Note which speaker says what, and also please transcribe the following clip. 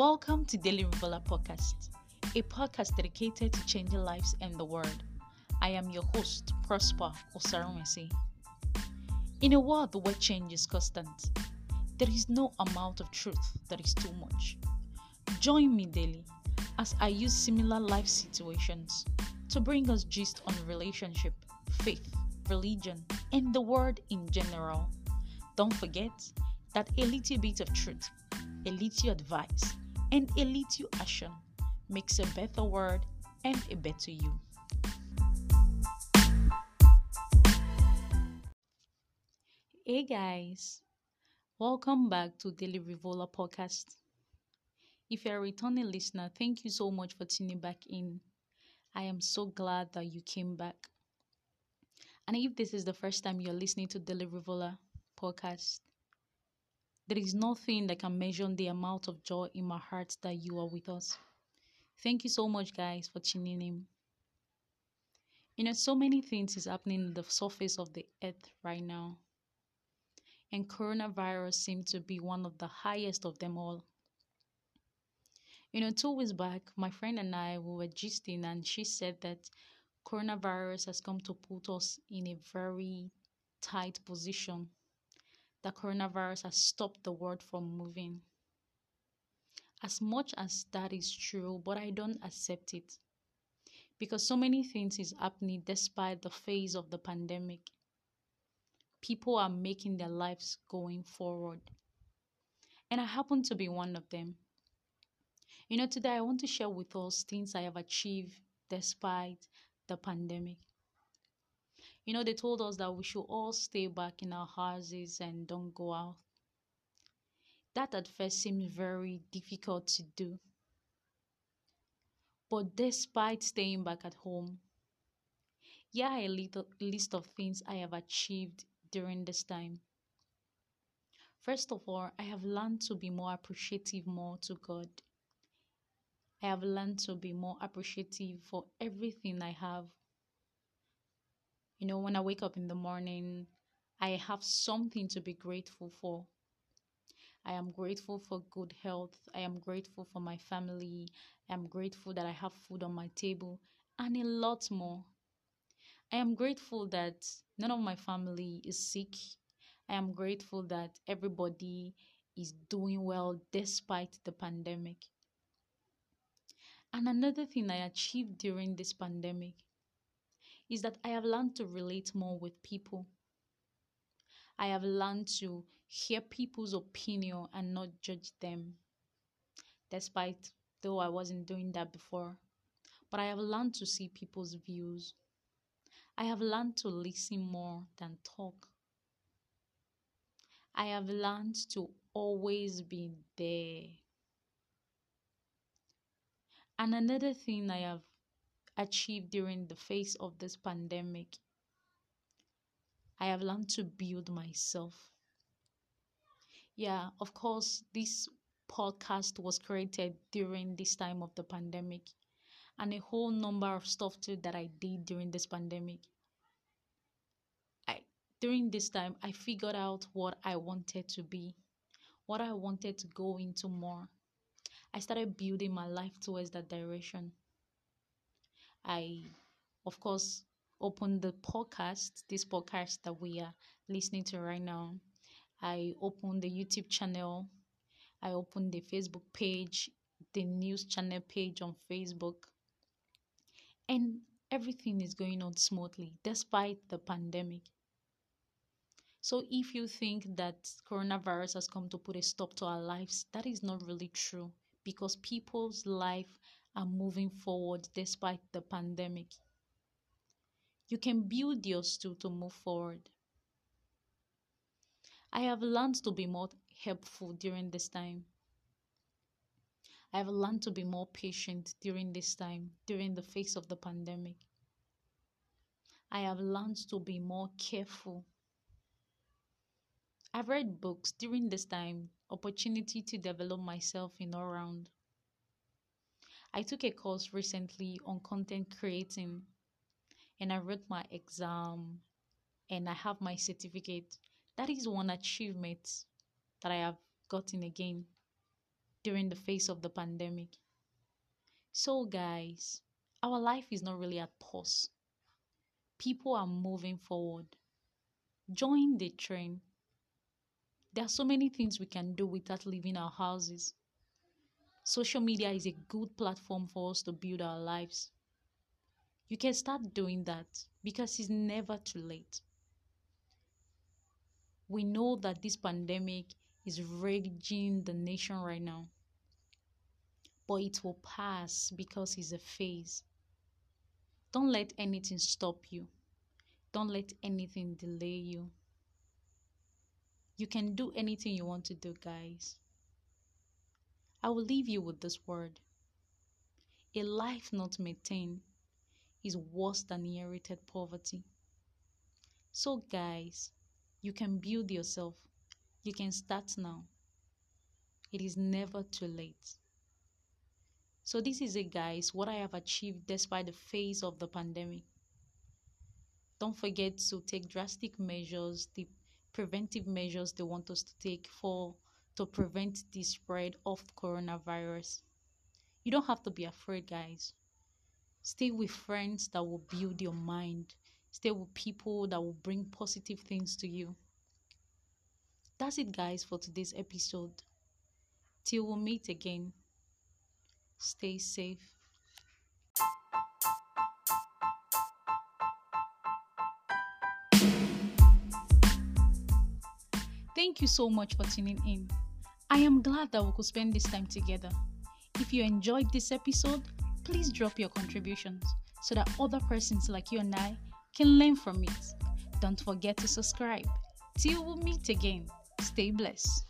Speaker 1: Welcome to Daily Revealer Podcast, a podcast dedicated to changing lives and the world. I am your host, Prosper Osarumesi. In a world where change is constant, there is no amount of truth that is too much. Join me daily as I use similar life situations to bring us gist on relationship, faith, religion, and the world in general. Don't forget that a little bit of truth, a little advice, and a little action makes a better world and a better you. Hey guys, welcome back to Daily Revealer podcast. If you're a returning listener, thank you so much for tuning back in. I am so glad that you came back. And if this is the first time you're listening to Daily Revealer podcast, there is nothing that can measure the amount of joy in my heart that you are with us. Thank you so much, guys, for tuning in. You know, so many things is happening on the surface of the earth right now. And coronavirus seems to be one of the highest of them all. You know, two weeks back, my friend and I we were gisting, and she said that coronavirus has come to put us in a very tight position. The coronavirus has stopped the world from moving. As much as that is true, but I don't accept it. Because so many things is happening despite the phase of the pandemic. People are making their lives going forward. And I happen to be one of them. You know, today I want to share with us things I have achieved despite the pandemic. You know, they told us that we should all stay back in our houses and don't go out. That at first seemed very difficult to do. But despite staying back at home, here are a little list of things I have achieved during this time. First of all, I have learned to be more appreciative more to God. I have learned to be more appreciative for everything I have. You know, when I wake up in the morning, I have something to be grateful for. I am grateful for good health. I am grateful for my family. I am grateful that I have food on my table and a lot more. I am grateful that none of my family is sick. I am grateful that everybody is doing well despite the pandemic. And another thing I achieved during this pandemic is that I have learned to relate more with people. I have learned to hear people's opinion and not judge them, despite though I wasn't doing that before. But I have learned to see people's views. I have learned to listen more than talk. I have learned to always be there and another thing I have achieved during the face of this pandemic, I have learned to build myself. Yeah, of course, this podcast was created during this time of the pandemic and a whole number of stuff too that I did during this pandemic. I during this time I figured out what I wanted to be, what I wanted to go into more. I started building my life towards that direction. I, of course, opened the podcast, this podcast that we are listening to right now. I opened the YouTube channel. I opened the Facebook page, the news channel page on Facebook. And everything is going on smoothly despite the pandemic. So if you think that coronavirus has come to put a stop to our lives, that is not really true because people's life are moving forward despite the pandemic. You can build yours too to move forward. I have learned to be more helpful during this time. I have learned to be more patient during this time, during the face of the pandemic. I have learned to be more careful. I've read books during this time opportunity to develop myself in all round. I took a course recently on content creating and I wrote my exam and I have my certificate. That is one achievement that I have gotten again. during the face of the pandemic. So, guys, our life is not really at pause. People are moving forward. Join the train. There are so many things we can do without leaving our houses. Social media is a good platform for us to build our lives. You can start doing that because it's never too late. We know that this pandemic is raging the nation right now, but it will pass because it's a phase. Don't let anything stop you. Don't let anything delay you. You can do anything you want to do, guys. I will leave you with this word. A life not maintained is worse than inherited poverty. So, guys, you can build yourself. You can start now. It is never too late. So, this is it, guys, what I have achieved despite the phase of the pandemic. Don't forget to take drastic measures, the preventive measures they want us to take for to prevent the spread of coronavirus. You don't have to be afraid, guys. Stay with friends that will build your mind. Stay with people that will bring positive things to you. That's it, guys, for today's episode. Till we meet again, stay safe. Thank you so much for tuning in. I am glad that we could spend this time together. If you enjoyed this episode, please drop your contributions so that other persons like you and I can learn from it. Don't forget to subscribe. Till we meet again, stay blessed.